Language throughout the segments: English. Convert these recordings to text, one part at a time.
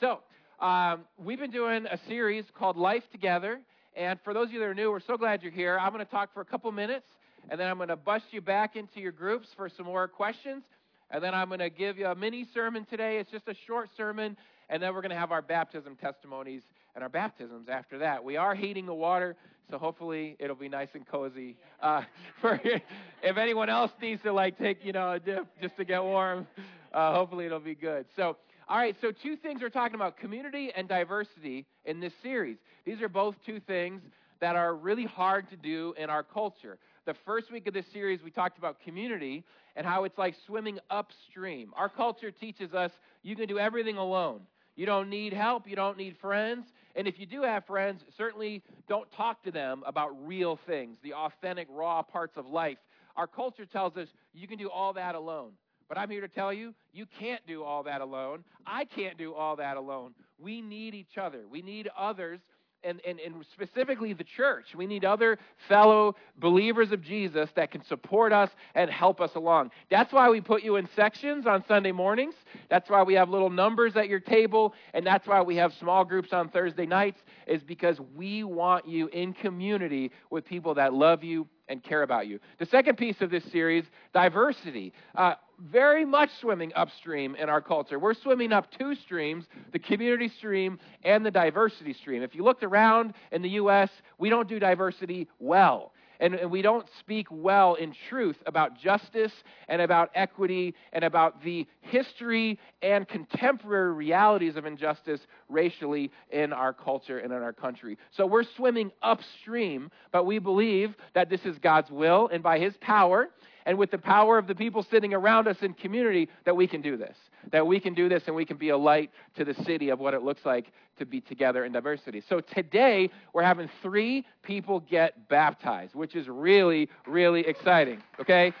So, um, we've been doing a series called Life Together. And for those of you that are new, we're so glad you're here. I'm going to talk for a couple minutes, and then I'm going to bust you back into your groups for some more questions. And then I'm going to give you a mini sermon today. It's just a short sermon. And then we're going to have our baptism testimonies and our baptisms after that. We are heating the water, so hopefully it'll be nice and cozy. Uh, for if anyone else needs to like take you know a dip just to get warm, uh, hopefully it'll be good. So. All right, so two things we're talking about community and diversity in this series. These are both two things that are really hard to do in our culture. The first week of this series, we talked about community and how it's like swimming upstream. Our culture teaches us you can do everything alone. You don't need help, you don't need friends. And if you do have friends, certainly don't talk to them about real things, the authentic, raw parts of life. Our culture tells us you can do all that alone. But I'm here to tell you, you can't do all that alone. I can't do all that alone. We need each other. We need others, and, and, and specifically the church. We need other fellow believers of Jesus that can support us and help us along. That's why we put you in sections on Sunday mornings. That's why we have little numbers at your table, and that's why we have small groups on Thursday nights, is because we want you in community with people that love you and care about you. The second piece of this series, diversity. Uh, very much swimming upstream in our culture. We're swimming up two streams the community stream and the diversity stream. If you looked around in the U.S., we don't do diversity well and, and we don't speak well in truth about justice and about equity and about the history and contemporary realities of injustice racially in our culture and in our country. So we're swimming upstream, but we believe that this is God's will, and by His power, and with the power of the people sitting around us in community, that we can do this. That we can do this and we can be a light to the city of what it looks like to be together in diversity. So today, we're having three people get baptized, which is really, really exciting. Okay?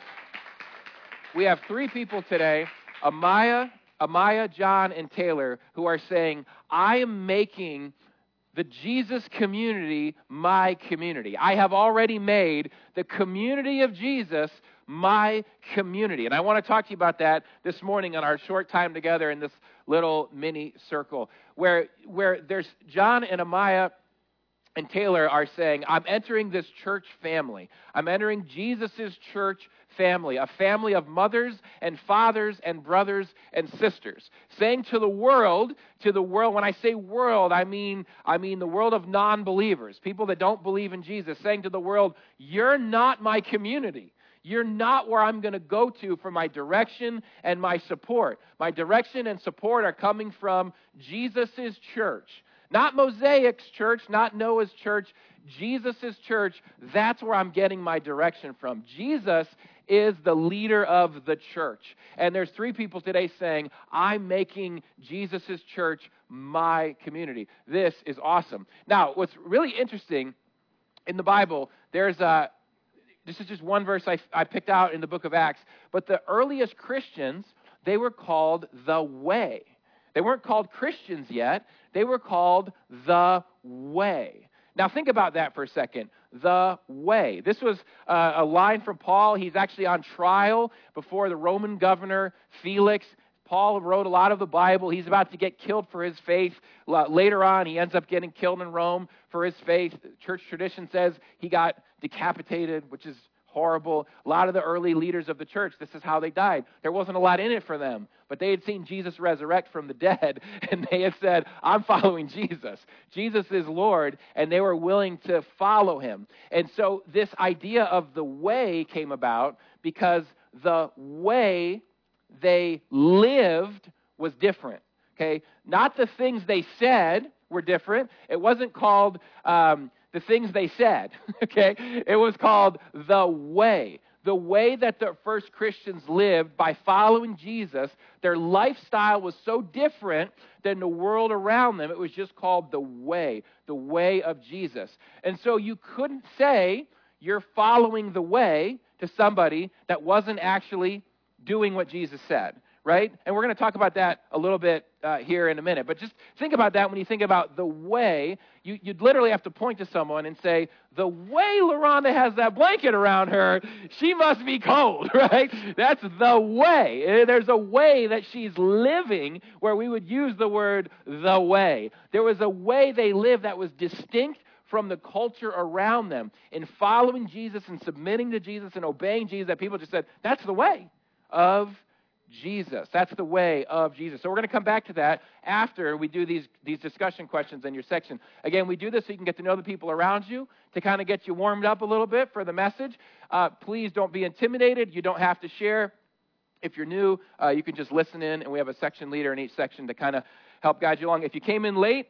We have three people today Amaya, Amaya, John, and Taylor, who are saying, I am making the Jesus community my community. I have already made the community of Jesus my community. And I want to talk to you about that this morning on our short time together in this little mini circle where, where there's John and Amaya and Taylor are saying, I'm entering this church family. I'm entering Jesus' church family, a family of mothers and fathers and brothers and sisters. Saying to the world, to the world, when I say world, I mean I mean the world of non-believers, people that don't believe in Jesus, saying to the world, you're not my community. You're not where I'm going to go to for my direction and my support. My direction and support are coming from Jesus' church. Not Mosaic's church, not Noah's church, Jesus' church. That's where I'm getting my direction from. Jesus is the leader of the church. And there's three people today saying, I'm making Jesus' church my community. This is awesome. Now, what's really interesting in the Bible, there's a, this is just one verse I, I picked out in the book of Acts. But the earliest Christians, they were called the Way. They weren't called Christians yet, they were called the Way. Now, think about that for a second. The way. This was uh, a line from Paul. He's actually on trial before the Roman governor, Felix. Paul wrote a lot of the Bible. He's about to get killed for his faith. Later on, he ends up getting killed in Rome for his faith. Church tradition says he got decapitated, which is horrible. A lot of the early leaders of the church, this is how they died. There wasn't a lot in it for them, but they had seen Jesus resurrect from the dead, and they had said, I'm following Jesus. Jesus is Lord, and they were willing to follow him. And so this idea of the way came about because the way they lived was different. Okay? Not the things they said were different. It wasn't called um, the things they said. okay? It was called the way. The way that the first Christians lived by following Jesus, their lifestyle was so different than the world around them. It was just called the way, the way of Jesus. And so you couldn't say you're following the way to somebody that wasn't actually doing what Jesus said, right? And we're going to talk about that a little bit uh, here in a minute. But just think about that when you think about the way. You, would literally have to point to someone and say, the way LaRonda has that blanket around her, she must be cold, right? That's the way. Eh, there's a way that she's living where we would use the word the way. There was a way they lived that was distinct from the culture around them in following Jesus and submitting to Jesus and obeying Jesus that people just said, that's the way of Jesus. That's the way of Jesus. So we're going to come back to that after we do these, these discussion questions in your section. Again, we do this so you can get to know the people around you, to kind of get you warmed up a little bit for the message. Uh, please don't be intimidated. You don't have to share. If you're new, uh, you can just listen in, and we have a section leader in each section to kind of help guide you along. If you came in late,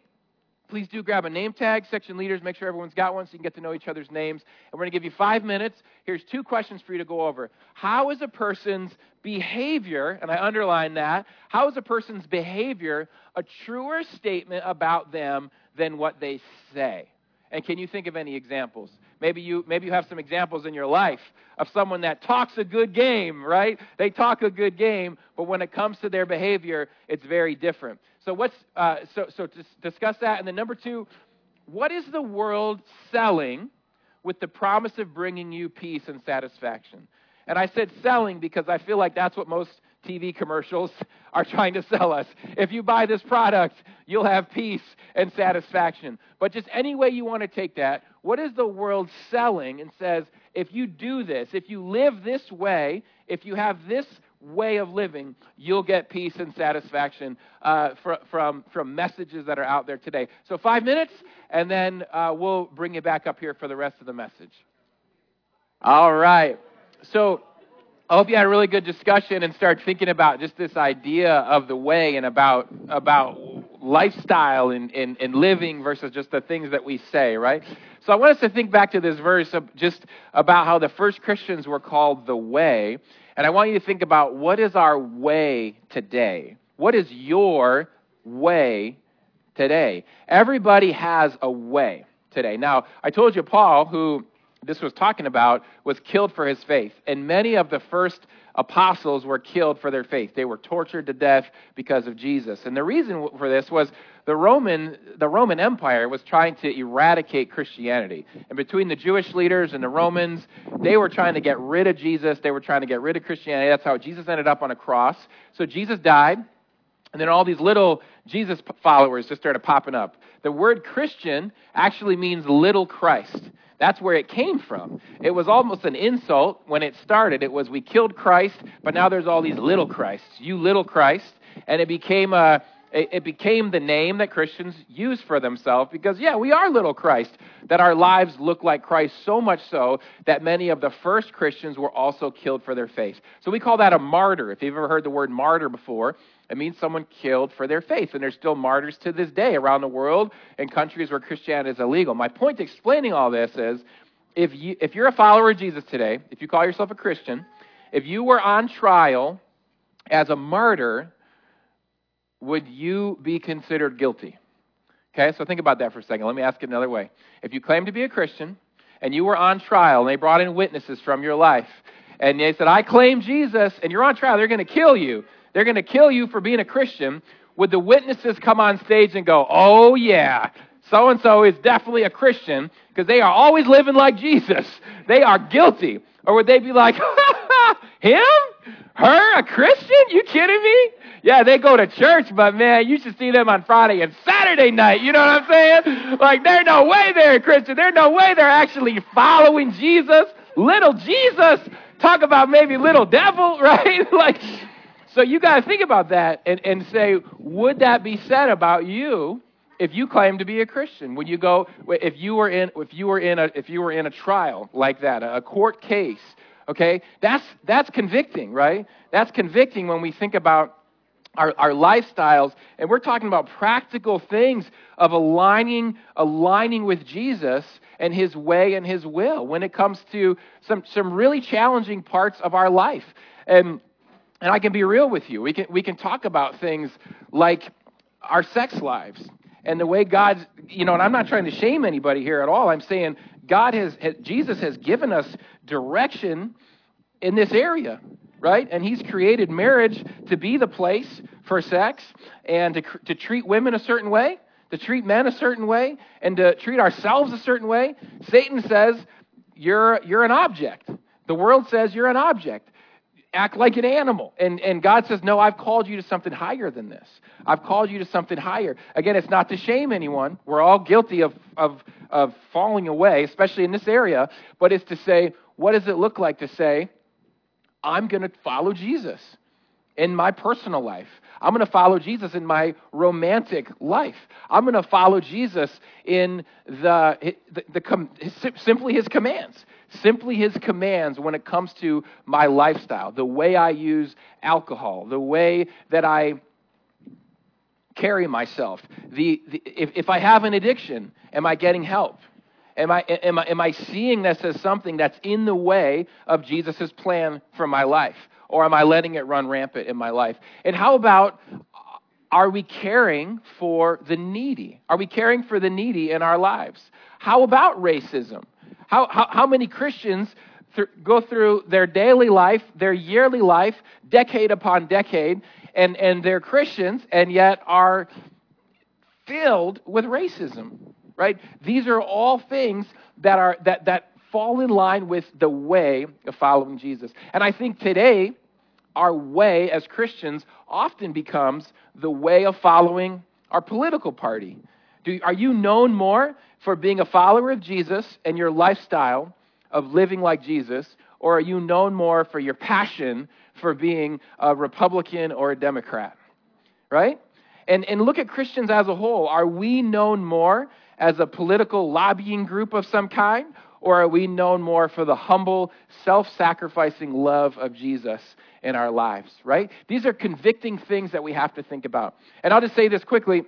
please do grab a name tag. Section leaders, make sure everyone's got one so you can get to know each other's names. And we're going to give you five minutes. Here's two questions for you to go over. How is a person's behavior, and I underline that, how is a person's behavior a truer statement about them than what they say? And can you think of any examples? Maybe you, maybe you have some examples in your life of someone that talks a good game, right? They talk a good game, but when it comes to their behavior, it's very different. So what's uh, so so to discuss that, and then number two, what is the world selling with the promise of bringing you peace and satisfaction? And I said selling because I feel like that's what most TV commercials are trying to sell us. If you buy this product, you'll have peace and satisfaction. But just any way you want to take that, what is the world selling and says, if you do this, if you live this way, if you have this way of living, you'll get peace and satisfaction uh, for, from, from messages that are out there today. So, five minutes, and then uh, we'll bring you back up here for the rest of the message. All right. So, I hope you had a really good discussion and start thinking about just this idea of the way and about about lifestyle and, and, and living versus just the things that we say, right? So I want us to think back to this verse just about how the first Christians were called the way. And I want you to think about what is our way today? What is your way today? Everybody has a way today. Now, I told you Paul, who this was talking about, was killed for his faith. And many of the first apostles were killed for their faith. They were tortured to death because of Jesus. And the reason for this was the Roman, the Roman Empire was trying to eradicate Christianity. And between the Jewish leaders and the Romans, they were trying to get rid of Jesus. They were trying to get rid of Christianity. That's how Jesus ended up on a cross. So Jesus died. And then all these little Jesus followers just started popping up. The word Christian actually means little Christ. That's where it came from. It was almost an insult when it started. It was, we killed Christ, but now there's all these little Christs. You little Christ. And it became a. It became the name that Christians use for themselves because, yeah, we are little Christ. That our lives look like Christ so much so that many of the first Christians were also killed for their faith. So we call that a martyr. If you've ever heard the word martyr before, it means someone killed for their faith. And there's still martyrs to this day around the world in countries where Christianity is illegal. My point to explaining all this is if, you, if you're a follower of Jesus today, if you call yourself a Christian, if you were on trial as a martyr, would you be considered guilty? Okay, so think about that for a second. Let me ask it another way. If you claim to be a Christian and you were on trial and they brought in witnesses from your life and they said, I claim Jesus, and you're on trial, they're going to kill you they're going to kill you for being a Christian, would the witnesses come on stage and go, oh, yeah, so and so is definitely a Christian because they are always living like Jesus? They are guilty. Or would they be like, him? Her? A Christian? You kidding me? Yeah, they go to church, but man, you should see them on Friday and Saturday night. You know what I'm saying? Like, there's no way they're a Christian. There's no way they're actually following Jesus. Little Jesus. Talk about maybe little devil, right? like, so you got to think about that and, and say, would that be said about you if you claim to be a Christian? When you go, if you were in, if you were in a, if you were in a trial like that, a court case, okay, that's that's convicting, right? That's convicting when we think about our, our lifestyles, and we're talking about practical things of aligning, aligning with Jesus and His way and His will when it comes to some, some really challenging parts of our life. And and I can be real with you. We can, we can talk about things like our sex lives and the way God, you know, and I'm not trying to shame anybody here at all. I'm saying God has, Jesus has given us direction in this area, right? And He's created marriage to be the place for sex and to, to treat women a certain way, to treat men a certain way, and to treat ourselves a certain way, Satan says you're, you're an object. The world says you're an object. Act like an animal. And, and God says, No, I've called you to something higher than this. I've called you to something higher. Again, it's not to shame anyone. We're all guilty of, of, of falling away, especially in this area. But it's to say, what does it look like to say, I'm going to follow Jesus in my personal life? I'm going to follow Jesus in my romantic life. I'm going to follow Jesus in the, the, the, the, simply his commands. Simply his commands when it comes to my lifestyle, the way I use alcohol, the way that I carry myself. The, the if, if I have an addiction, am I getting help? Am I, am, I, am I seeing this as something that's in the way of Jesus' plan for my life? Or am I letting it run rampant in my life? And how about are we caring for the needy? Are we caring for the needy in our lives? How about racism? How, how, how many Christians th- go through their daily life, their yearly life, decade upon decade, and, and they're Christians and yet are filled with racism? right? These are all things that are that that fall in line with the way of following Jesus. And I think today our way as Christians often becomes the way of following our political party. Do, are you known more for being a follower of Jesus and your lifestyle of living like Jesus, or are you known more for your passion for being a Republican or a Democrat? Right? And, and look at Christians as a whole. Are we known more as a political lobbying group of some kind? Or are we known more for the humble, self sacrificing love of Jesus in our lives, right? These are convicting things that we have to think about. And I'll just say this quickly,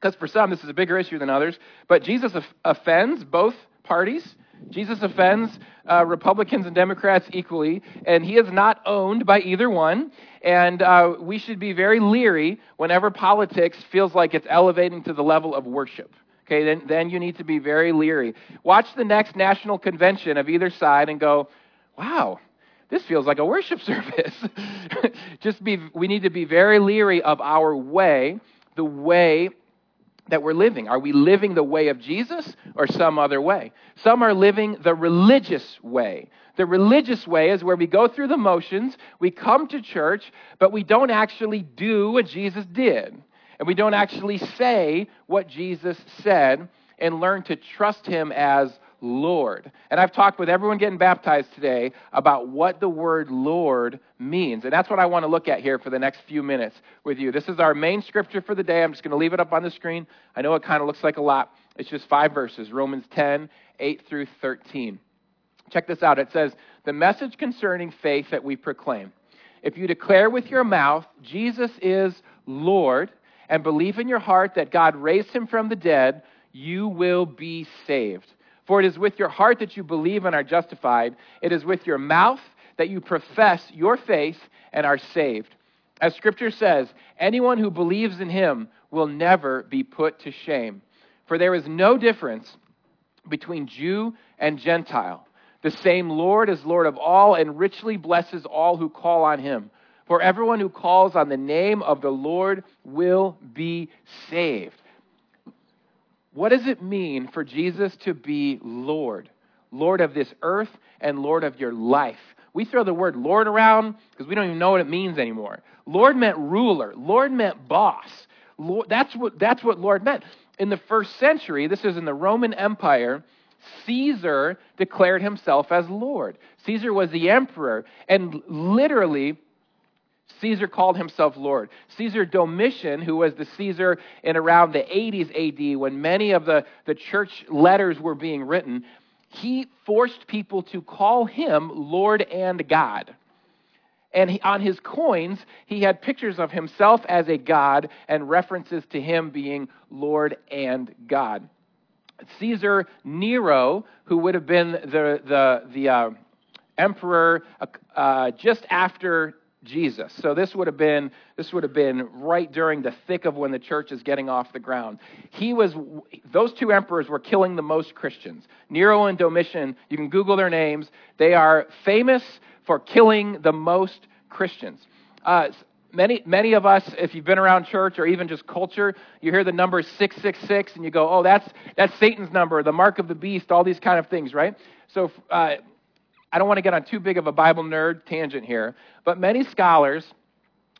because for some this is a bigger issue than others, but Jesus offends both parties. Jesus offends uh, Republicans and Democrats equally, and he is not owned by either one. And uh, we should be very leery whenever politics feels like it's elevating to the level of worship. Okay, then, then you need to be very leery. Watch the next national convention of either side and go, wow, this feels like a worship service. Just be, we need to be very leery of our way, the way that we're living. Are we living the way of Jesus or some other way? Some are living the religious way. The religious way is where we go through the motions, we come to church, but we don't actually do what Jesus did and we don't actually say what Jesus said and learn to trust him as Lord. And I've talked with everyone getting baptized today about what the word Lord means. And that's what I want to look at here for the next few minutes with you. This is our main scripture for the day. I'm just going to leave it up on the screen. I know it kind of looks like a lot. It's just five verses Romans 10, 8 through 13. Check this out. It says, The message concerning faith that we proclaim. If you declare with your mouth, Jesus is Lord, and believe in your heart that God raised him from the dead, you will be saved. For it is with your heart that you believe and are justified, it is with your mouth that you profess your faith and are saved. As Scripture says, anyone who believes in him will never be put to shame. For there is no difference between Jew and Gentile. The same Lord is Lord of all and richly blesses all who call on him. For everyone who calls on the name of the Lord will be saved. What does it mean for Jesus to be Lord? Lord of this earth and Lord of your life. We throw the word Lord around because we don't even know what it means anymore. Lord meant ruler, Lord meant boss. Lord, that's, what, that's what Lord meant. In the first century, this is in the Roman Empire, Caesar declared himself as Lord. Caesar was the emperor, and literally, Caesar called himself Lord. Caesar Domitian, who was the Caesar in around the 80s AD when many of the, the church letters were being written, he forced people to call him Lord and God. And he, on his coins, he had pictures of himself as a God and references to him being Lord and God. Caesar Nero, who would have been the, the, the uh, emperor uh, just after Jesus. So this would have been this would have been right during the thick of when the church is getting off the ground. He was those two emperors were killing the most Christians. Nero and Domitian, you can google their names. They are famous for killing the most Christians. Uh, many, many of us, if you've been around church or even just culture, you hear the number 666 and you go, oh, that's, that's Satan's number, the mark of the beast, all these kind of things, right? So uh, I don't want to get on too big of a Bible nerd tangent here, but many scholars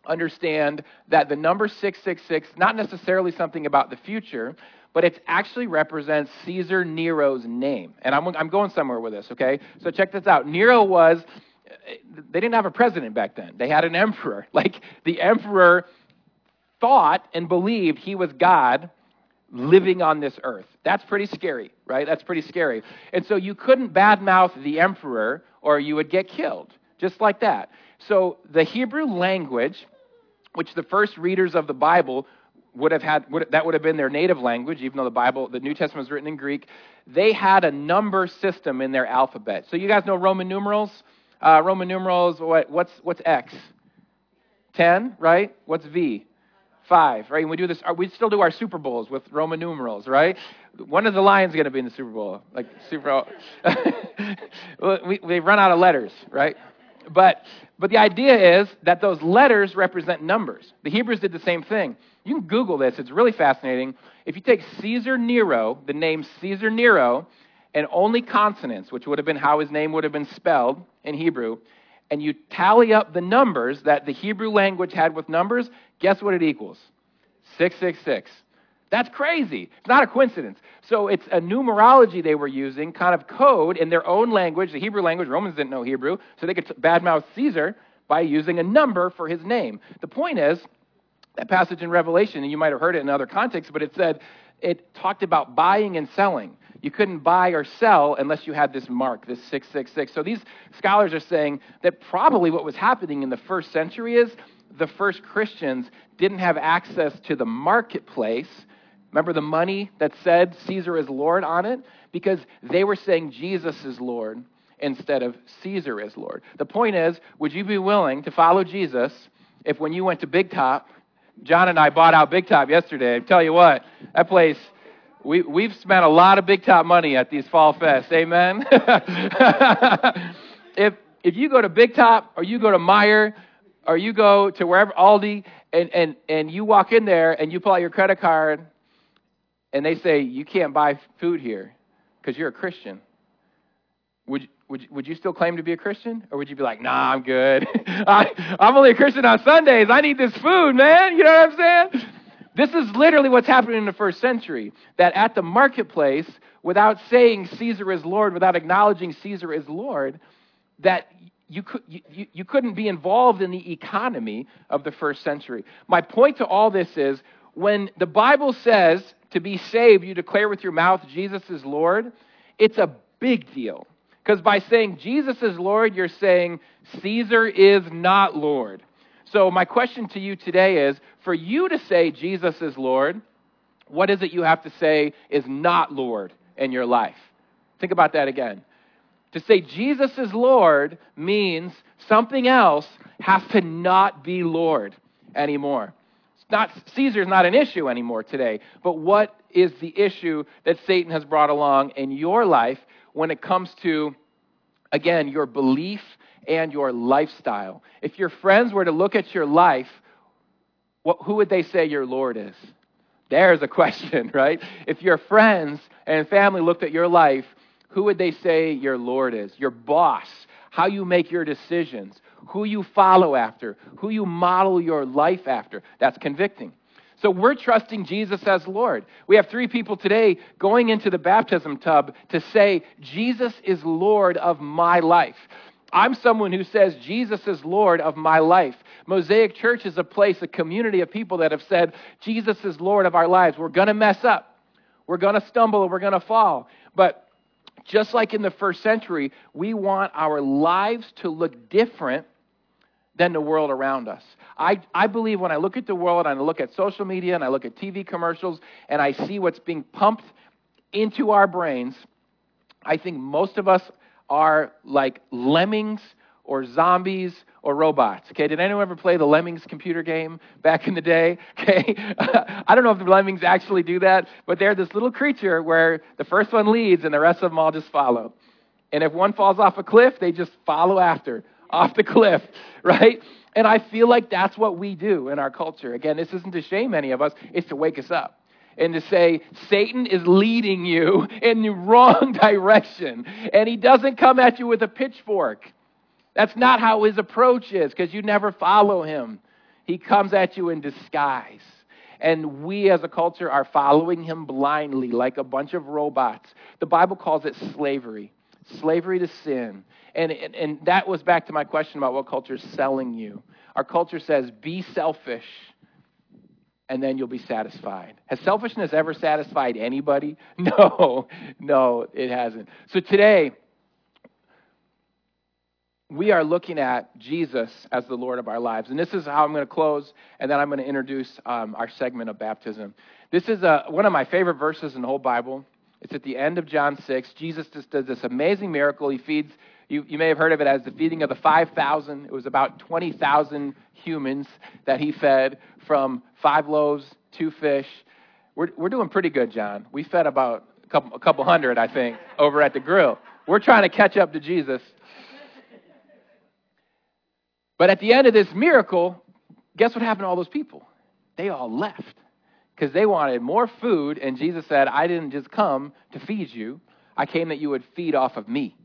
understand that the number 666 not necessarily something about the future, but it actually represents Caesar Nero's name. And I'm, I'm going somewhere with this, okay? So check this out. Nero was, they didn't have a president back then, they had an emperor. Like the emperor thought and believed he was God living on this earth. That's pretty scary, right? That's pretty scary. And so you couldn't badmouth the emperor or you would get killed, just like that. So the Hebrew language, which the first readers of the Bible would have had, would, that would have been their native language, even though the Bible, the New Testament was written in Greek, they had a number system in their alphabet. So you guys know Roman numerals? Uh, Roman numerals, what, what's, what's X? 10, right? What's V? Five, right? And we do this, uh, we still do our Super Bowls with Roman numerals, right? When is the Lions going to be in the Super Bowl? Like Super Bowl. we, we run out of letters, right? But, but the idea is that those letters represent numbers. The Hebrews did the same thing. You can Google this, it's really fascinating. If you take Caesar Nero, the name Caesar Nero, and only consonants, which would have been how his name would have been spelled in Hebrew, and you tally up the numbers that the Hebrew language had with numbers, guess what it equals? 666. That's crazy. It's not a coincidence. So it's a numerology they were using, kind of code in their own language, the Hebrew language. Romans didn't know Hebrew, so they could badmouth Caesar by using a number for his name. The point is, that passage in Revelation, and you might have heard it in other contexts, but it said, it talked about buying and selling. You couldn't buy or sell unless you had this mark, this 666. So these scholars are saying that probably what was happening in the first century is the first Christians didn't have access to the marketplace Remember the money that said Caesar is Lord on it? Because they were saying Jesus is Lord instead of Caesar is Lord. The point is, would you be willing to follow Jesus if when you went to Big Top, John and I bought out Big Top yesterday. I tell you what, that place, we, we've spent a lot of Big Top money at these fall fests. Amen? if, if you go to Big Top or you go to Meijer or you go to wherever, Aldi, and, and, and you walk in there and you pull out your credit card and they say, You can't buy food here because you're a Christian, would, would, would you still claim to be a Christian? Or would you be like, Nah, I'm good. I, I'm only a Christian on Sundays. I need this food, man. You know what I'm saying? This is literally what's happening in the first century. That at the marketplace, without saying Caesar is Lord, without acknowledging Caesar is Lord, that you, could, you, you couldn't be involved in the economy of the first century. My point to all this is when the Bible says to be saved, you declare with your mouth Jesus is Lord, it's a big deal. Because by saying Jesus is Lord, you're saying Caesar is not Lord. So, my question to you today is for you to say Jesus is Lord, what is it you have to say is not Lord in your life? Think about that again. To say Jesus is Lord means something else has to not be Lord anymore It's not Caesar is not an issue anymore today. But what is the issue that Satan has brought along in your life when it comes to again your belief and your lifestyle? If your friends were to look at your life, what, who would they say your Lord is? There's a question, right? If your friends and family looked at your life, who would they say your Lord is? Your boss, how you make your decisions, who you follow after, who you model your life after. That's convicting. So we're trusting Jesus as Lord. We have three people today going into the baptism tub to say, Jesus is Lord of my life. I'm someone who says Jesus is Lord of my life. Mosaic Church is a place, a community of people that have said Jesus is Lord of our lives. We're going to mess up. We're going to stumble we're going to fall. But just like in the first century, we want our lives to look different than the world around us. I, I believe when I look at the world and I look at social media and I look at TV commercials and I see what's being pumped into our brains, I think most of us are like lemmings or zombies or robots. Okay, did anyone ever play the Lemmings computer game back in the day? Okay, I don't know if the Lemmings actually do that, but they're this little creature where the first one leads and the rest of them all just follow. And if one falls off a cliff, they just follow after off the cliff, right? And I feel like that's what we do in our culture. Again, this isn't to shame any of us, it's to wake us up and to say, Satan is leading you in the wrong direction. And he doesn't come at you with a pitchfork. That's not how his approach is because you never follow him. He comes at you in disguise. And we as a culture are following him blindly like a bunch of robots. The Bible calls it slavery slavery to sin. And, and, and that was back to my question about what culture is selling you. Our culture says, be selfish and then you'll be satisfied. Has selfishness ever satisfied anybody? No, no, it hasn't. So today, we are looking at Jesus as the Lord of our lives. And this is how I'm going to close, and then I'm going to introduce um, our segment of baptism. This is a, one of my favorite verses in the whole Bible. It's at the end of John 6. Jesus just does this amazing miracle. He feeds, you, you may have heard of it as the feeding of the 5,000. It was about 20,000 humans that he fed from five loaves, two fish. We're, we're doing pretty good, John. We fed about a couple, a couple hundred, I think, over at the grill. We're trying to catch up to Jesus. But at the end of this miracle, guess what happened to all those people? They all left because they wanted more food, and Jesus said, I didn't just come to feed you, I came that you would feed off of me.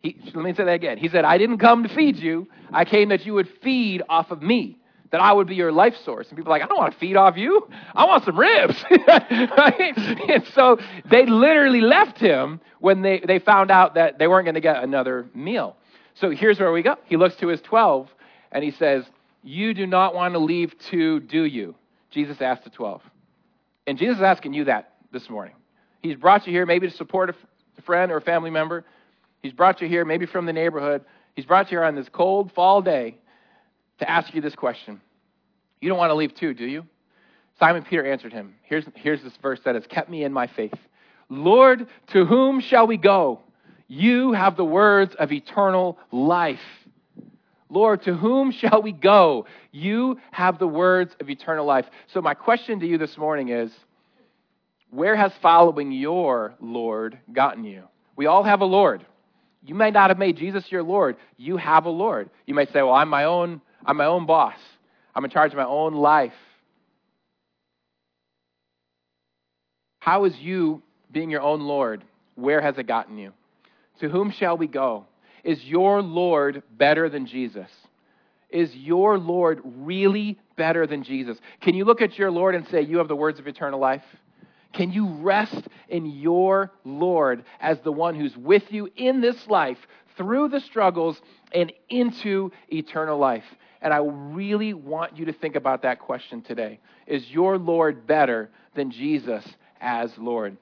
He, let me say that again. He said, I didn't come to feed you, I came that you would feed off of me that I would be your life source. And people are like, I don't want to feed off you. I want some ribs. and so they literally left him when they, they found out that they weren't going to get another meal. So here's where we go. He looks to his 12 and he says, You do not want to leave too, do you? Jesus asked the 12. And Jesus is asking you that this morning. He's brought you here maybe to support a friend or a family member. He's brought you here maybe from the neighborhood. He's brought you here on this cold fall day to ask you this question. You don't want to leave too, do you? Simon Peter answered him. Here's, here's this verse that has kept me in my faith. Lord, to whom shall we go? You have the words of eternal life. Lord, to whom shall we go? You have the words of eternal life. So, my question to you this morning is where has following your Lord gotten you? We all have a Lord. You may not have made Jesus your Lord. You have a Lord. You may say, Well, I'm my own I'm my own boss. I'm in charge of my own life. How is you being your own Lord? Where has it gotten you? To whom shall we go? Is your Lord better than Jesus? Is your Lord really better than Jesus? Can you look at your Lord and say, You have the words of eternal life? Can you rest in your Lord as the one who's with you in this life through the struggles and into eternal life? And I really want you to think about that question today. Is your Lord better than Jesus as Lord?